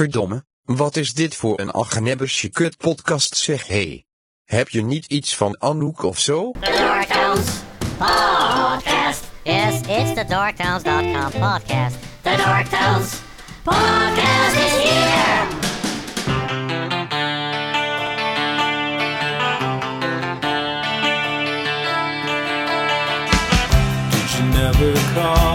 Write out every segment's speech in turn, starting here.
Verdomme, wat is dit voor een algenebbische kut podcast zeg hey. Heb je niet iets van Anouk of zo? The Dorktowns Podcast. Yes, it's the Dorktowns.com podcast. The Dorktowns Podcast is here. Did you never call?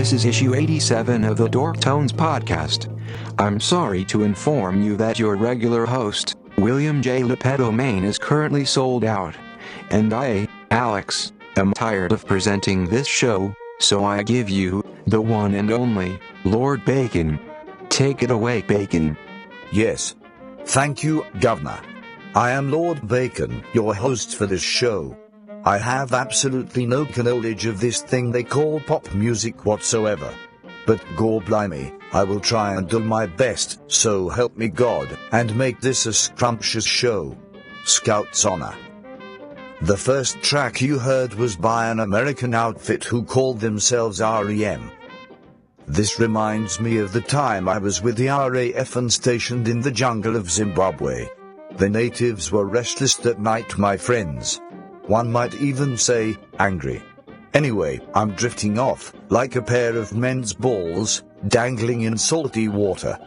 This is issue 87 of the Dorktones podcast. I'm sorry to inform you that your regular host, William J. le Petomane, is currently sold out. And I, Alex, am tired of presenting this show, so I give you, the one and only, Lord Bacon. Take it away, Bacon. Yes. Thank you, Governor. I am Lord Bacon, your host for this show. I have absolutely no knowledge of this thing they call pop music whatsoever. But gore blimey, I will try and do my best, so help me God, and make this a scrumptious show. Scout's Honor. The first track you heard was by an American outfit who called themselves REM. This reminds me of the time I was with the RAF and stationed in the jungle of Zimbabwe. The natives were restless that night, my friends. One might even say, angry. Anyway, I'm drifting off, like a pair of men's balls, dangling in salty water.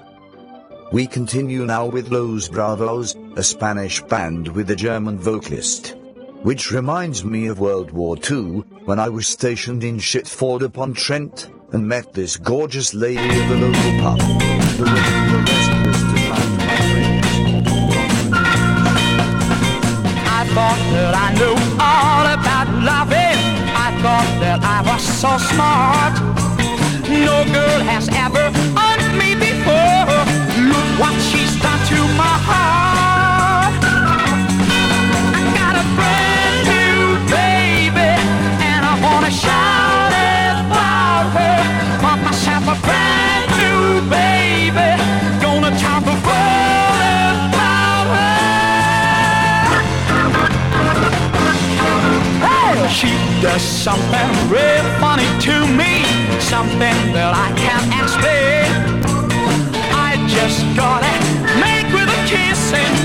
We continue now with Los Bravos, a Spanish band with a German vocalist. Which reminds me of World War II, when I was stationed in Shitford upon Trent, and met this gorgeous lady at the local pub. I thought that I knew I was so smart. No girl has ever does something real funny to me, something that I can't explain. I just gotta make with a kiss and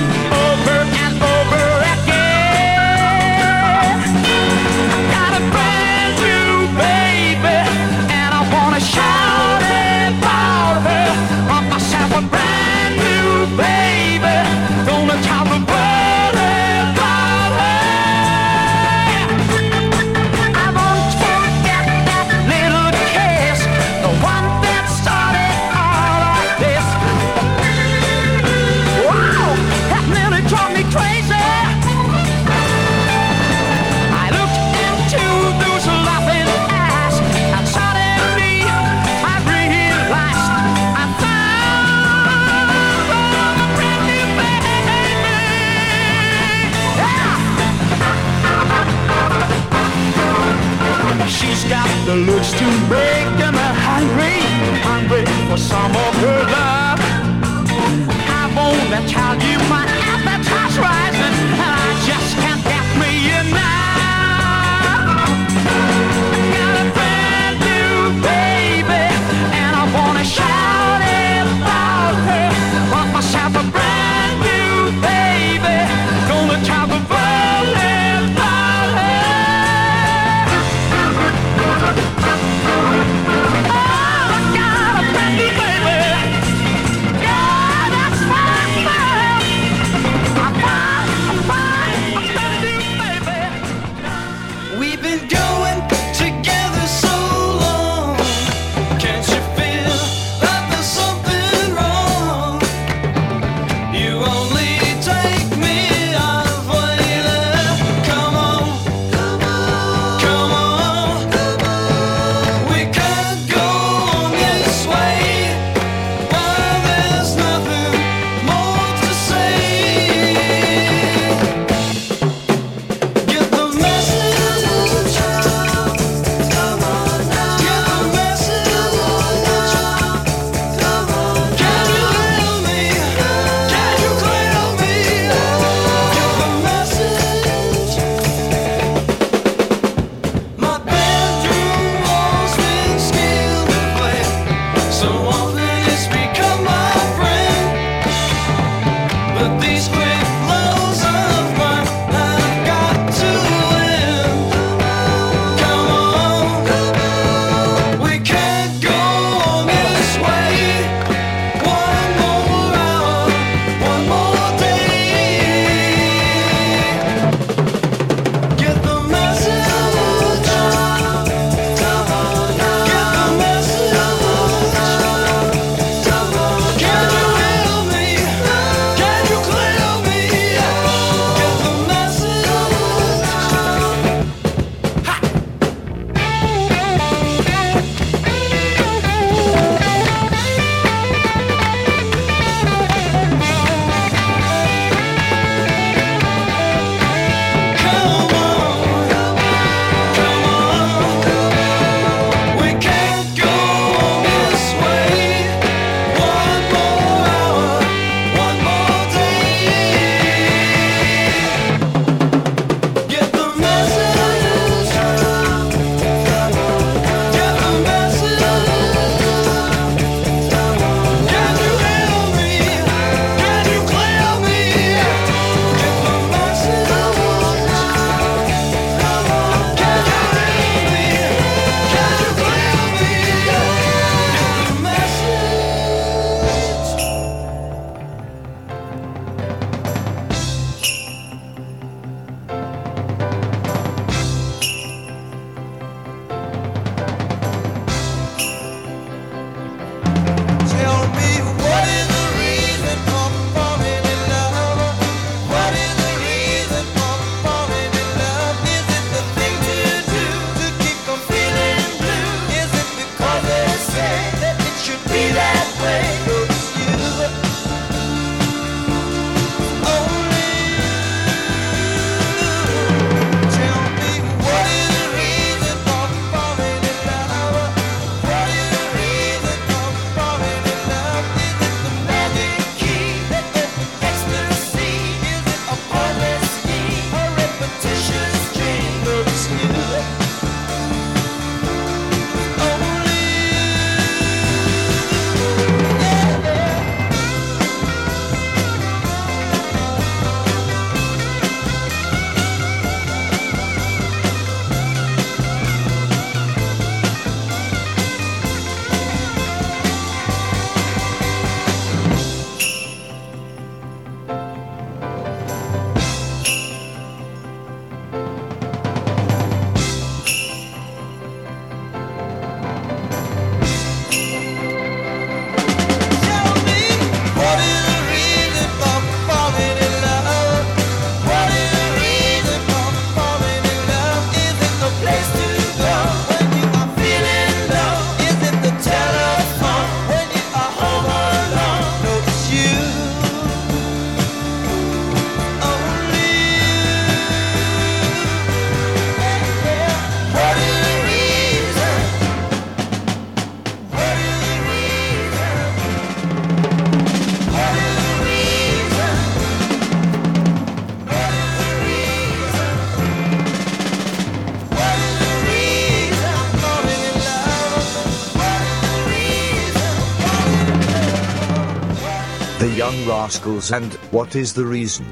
rascals and what is the reason?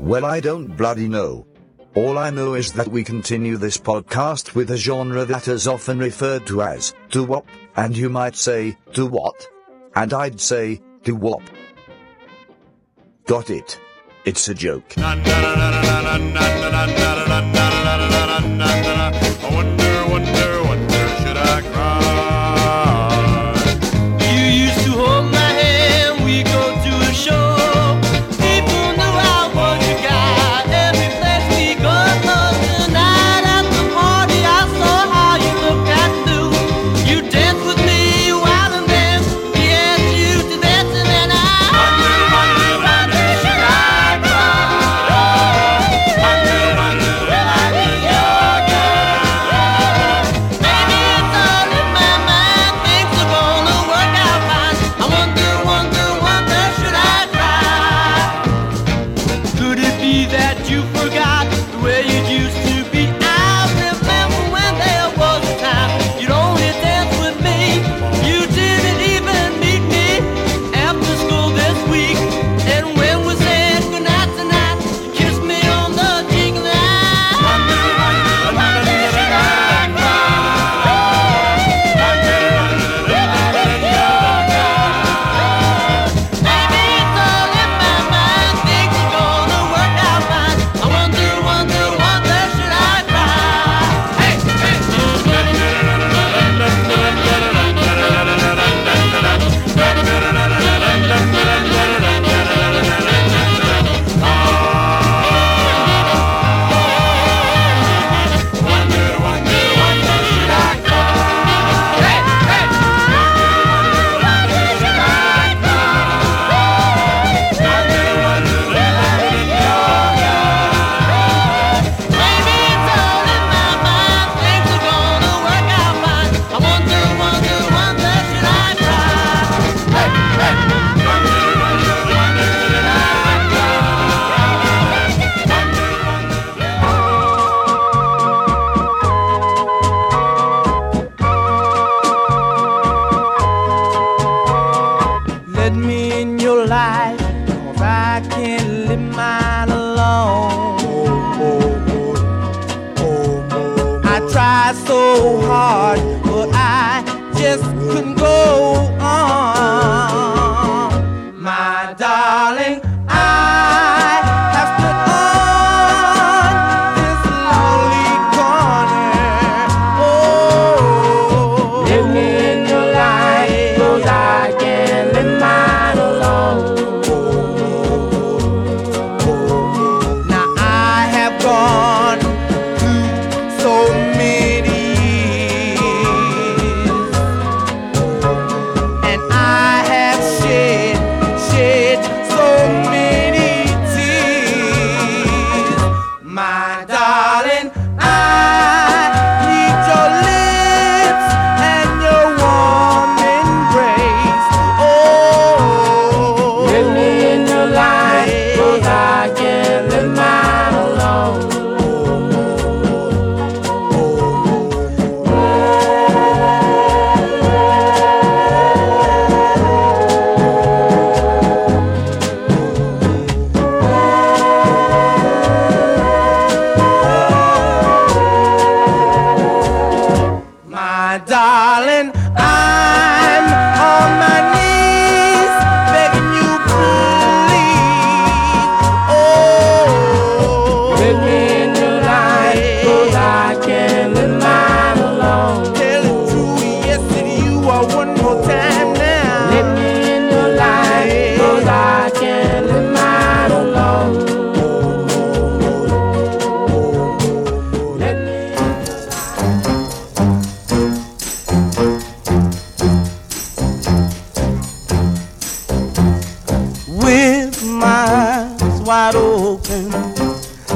Well, I don't bloody know. All I know is that we continue this podcast with a genre that is often referred to as doo wop, and you might say, doo what? And I'd say, doo wop. Got it. It's a joke.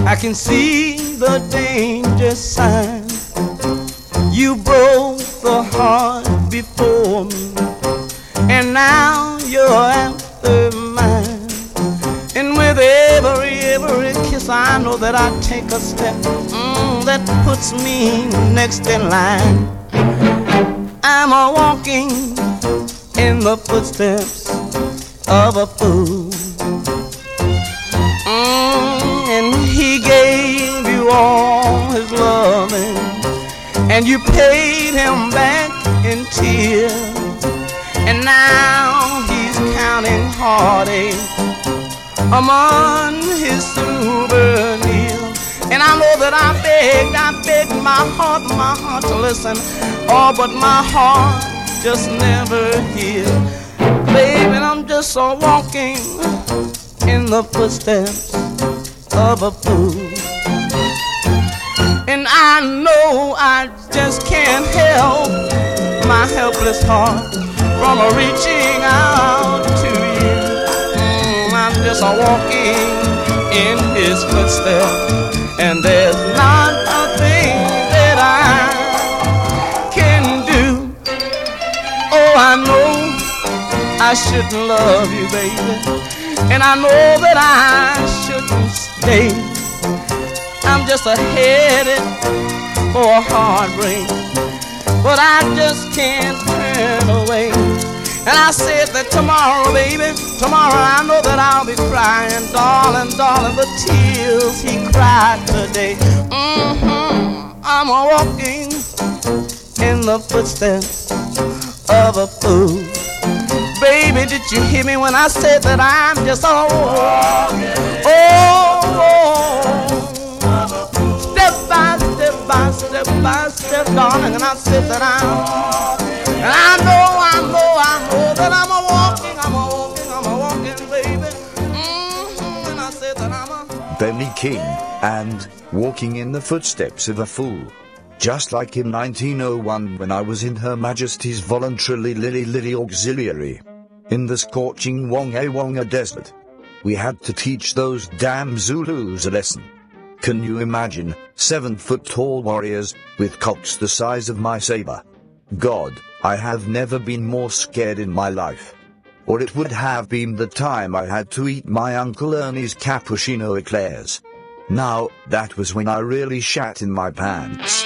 I can see the danger sign. You broke the heart before me, and now you're after mine. And with every, every kiss, I know that I take a step mm, that puts me next in line. I'm a walking in the footsteps of a fool. And you paid him back in tears. And now he's counting heartache among his souvenirs. And I know that I begged, I begged my heart, my heart to listen. Oh, but my heart just never hears. Baby, I'm just a walking in the footsteps of a fool. And I know I just can't help my helpless heart from reaching out to you. Mm, I'm just walking in his footsteps, and there's not a thing that I can do. Oh, I know I shouldn't love you, baby, and I know that I shouldn't stay. Just a headed for a heartbreak, but I just can't turn away. And I said that tomorrow, baby, tomorrow I know that I'll be crying, darling, darling, the tears he cried today. hmm I'm walking in the footsteps of a fool. Baby, did you hear me when I said that I'm just a? Oh, step by step by step darling, and I that I'm, and I know, I know, I know that I'm a walking, I'm a walking, I'm a walking, baby. hmm And I said that. Benny King, and Walking in the Footsteps of a Fool. Just like in 1901 when I was in Her Majesty's Voluntarily Lily Lily Auxiliary. In the scorching Wonga Wonga Desert. We had to teach those damn Zulus a lesson. Can you imagine, seven foot tall warriors, with cocks the size of my saber? God, I have never been more scared in my life. Or it would have been the time I had to eat my Uncle Ernie's cappuccino eclairs. Now, that was when I really shat in my pants.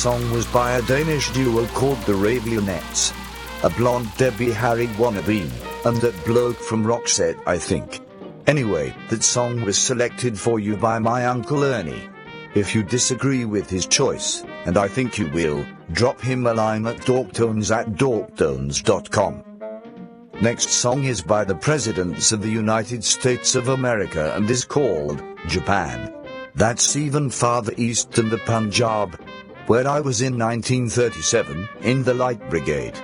Song was by a Danish duo called the Raveonettes. A blonde Debbie Harry wannabe, and that bloke from Roxette, I think. Anyway, that song was selected for you by my Uncle Ernie. If you disagree with his choice, and I think you will, drop him a line at dorktones at dorktones.com. Next song is by the Presidents of the United States of America and is called Japan. That's even farther east than the Punjab, where I was in 1937, in the Light Brigade.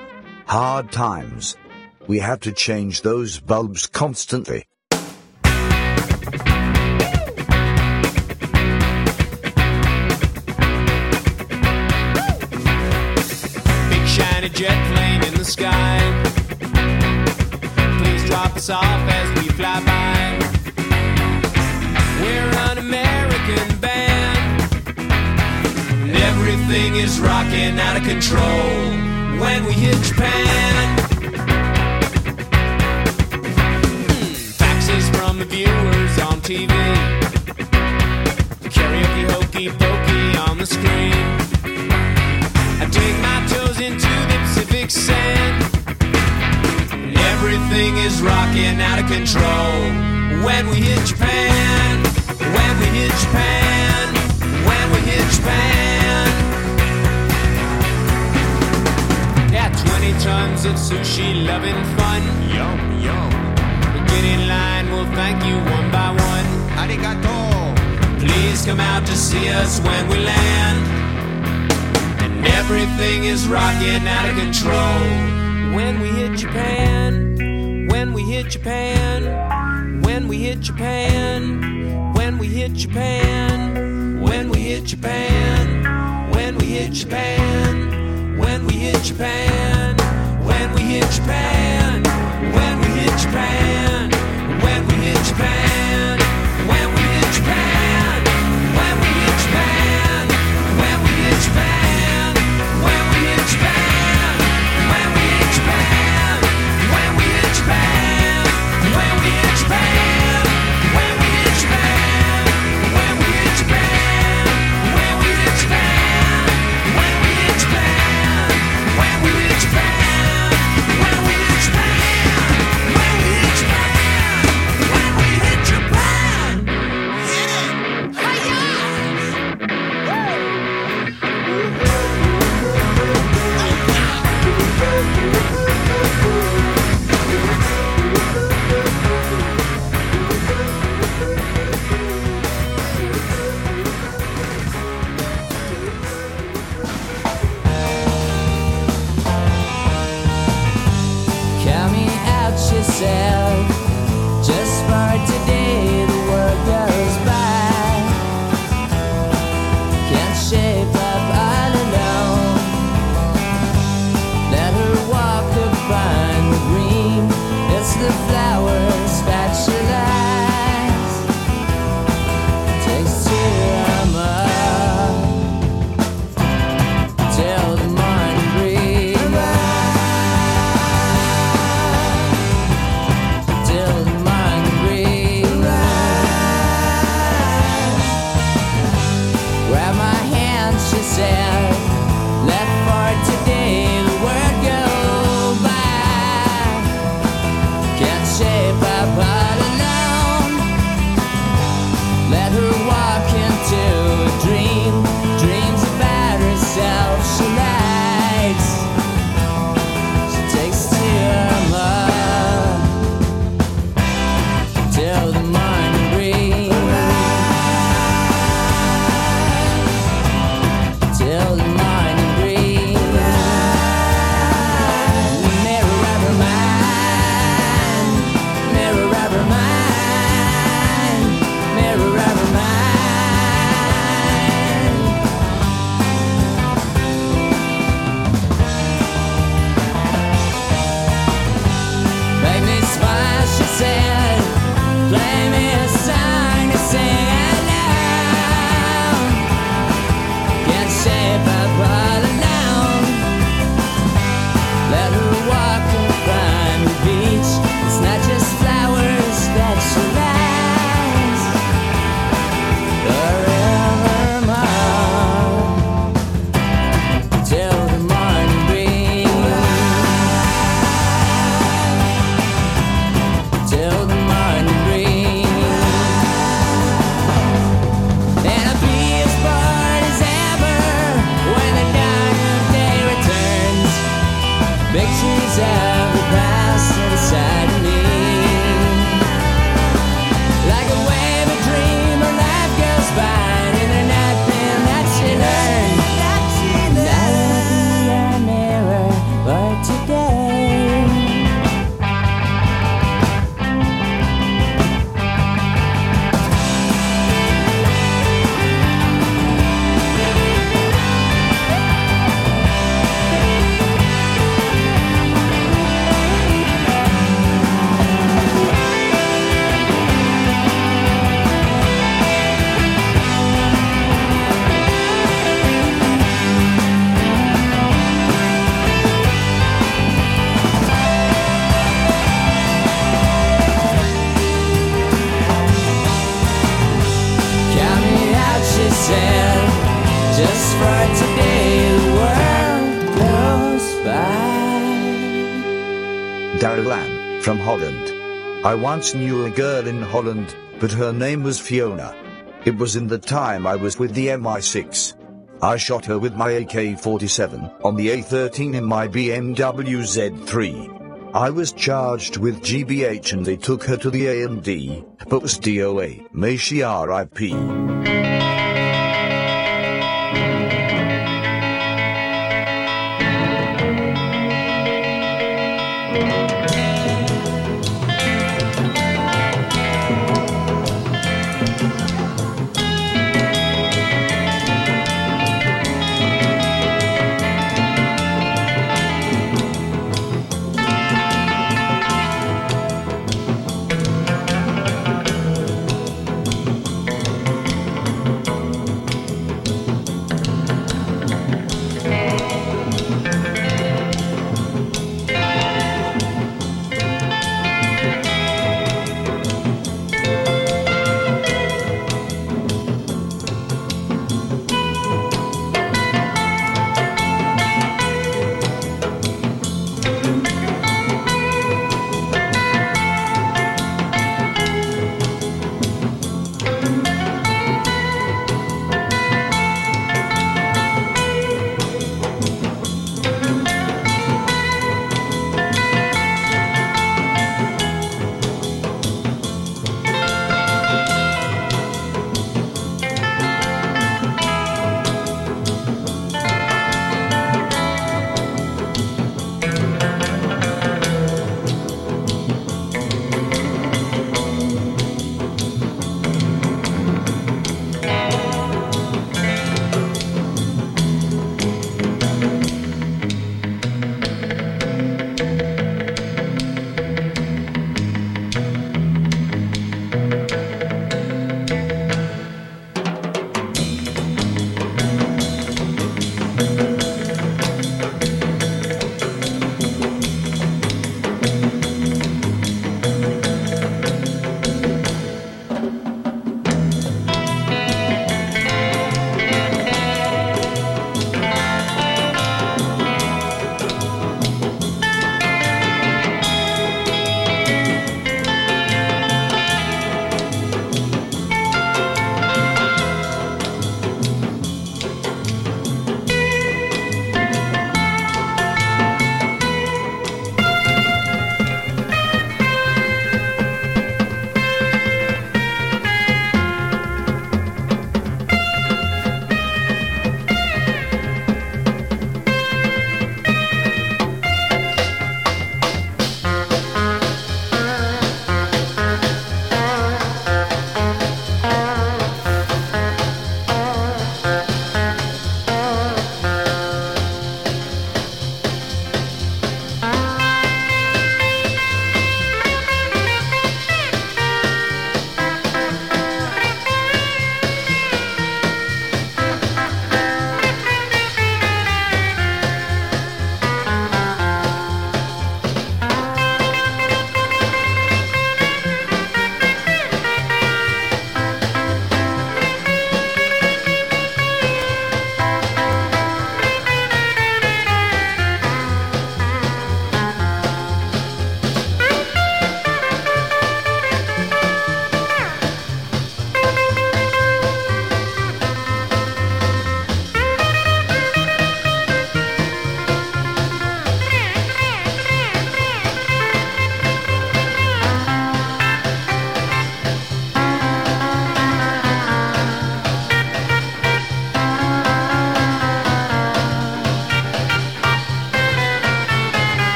Hard times. We had to change those bulbs constantly. Big shiny jet plane in the sky. Please drop us off is rocking out of control when we hit Japan. Hmm, faxes from the viewers on TV. Karaoke hokey pokey on the screen. I dig my toes into the Pacific sand. Everything is rocking out of control when we hit Japan. When we hit Japan. When we hit Japan. many tons of sushi, loving fun. Yum, yum. Get in line, we'll thank you one by one. Arigato. Please come out to see us when we land. And everything is rocking out of control. When we hit Japan, when we hit Japan, when we hit Japan, when we hit Japan, when we hit Japan. When we hit Japan when we hit Japan when we hit Japan, when we hit Japan, when we hit Japan. Once knew a girl in Holland, but her name was Fiona. It was in the time I was with the MI6. I shot her with my AK 47 on the A13 in my BMW Z3. I was charged with GBH and they took her to the AMD, but was DOA. May she RIP.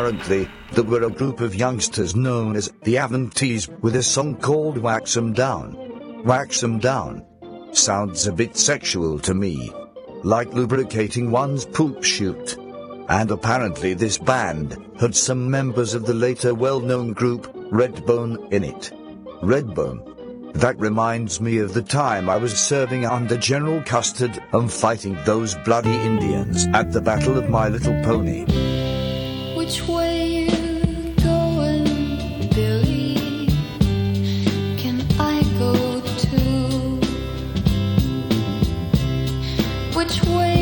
Apparently, there were a group of youngsters known as the Avantis with a song called Wax 'em Down. Wax 'em Down. Sounds a bit sexual to me. Like lubricating one's poop chute. And apparently this band had some members of the later well-known group, Redbone, in it. Redbone. That reminds me of the time I was serving under General Custard and fighting those bloody Indians at the Battle of My Little Pony. Which way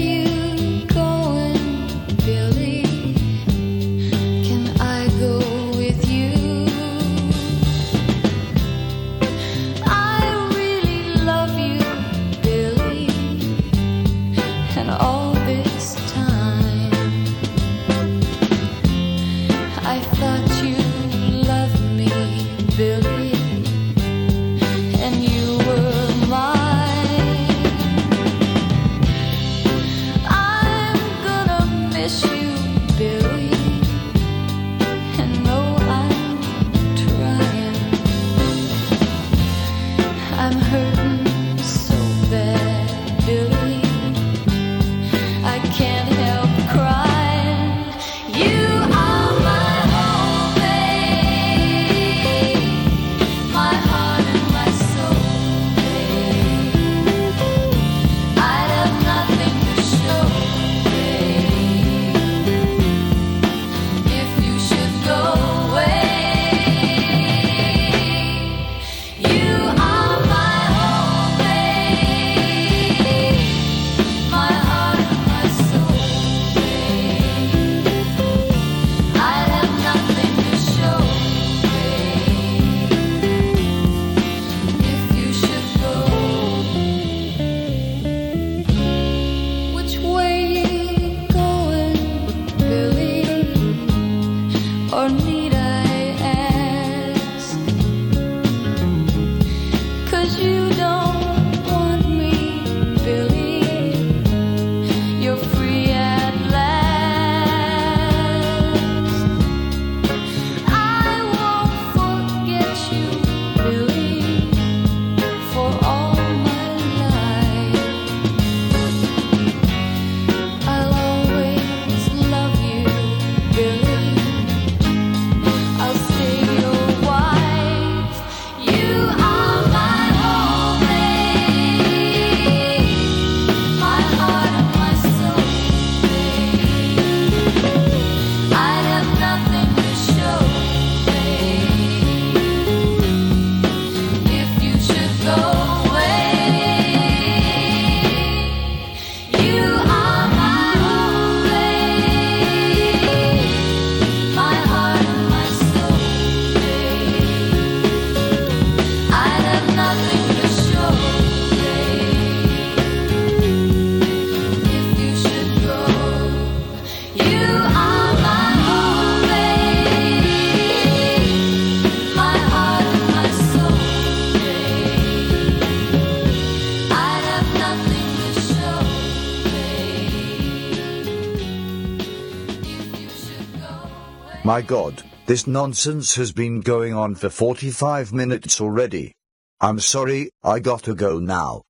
My god, this nonsense has been going on for 45 minutes already. I'm sorry, I gotta go now.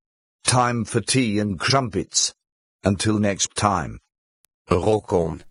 Time for tea and crumpets. Until next time. Rock on.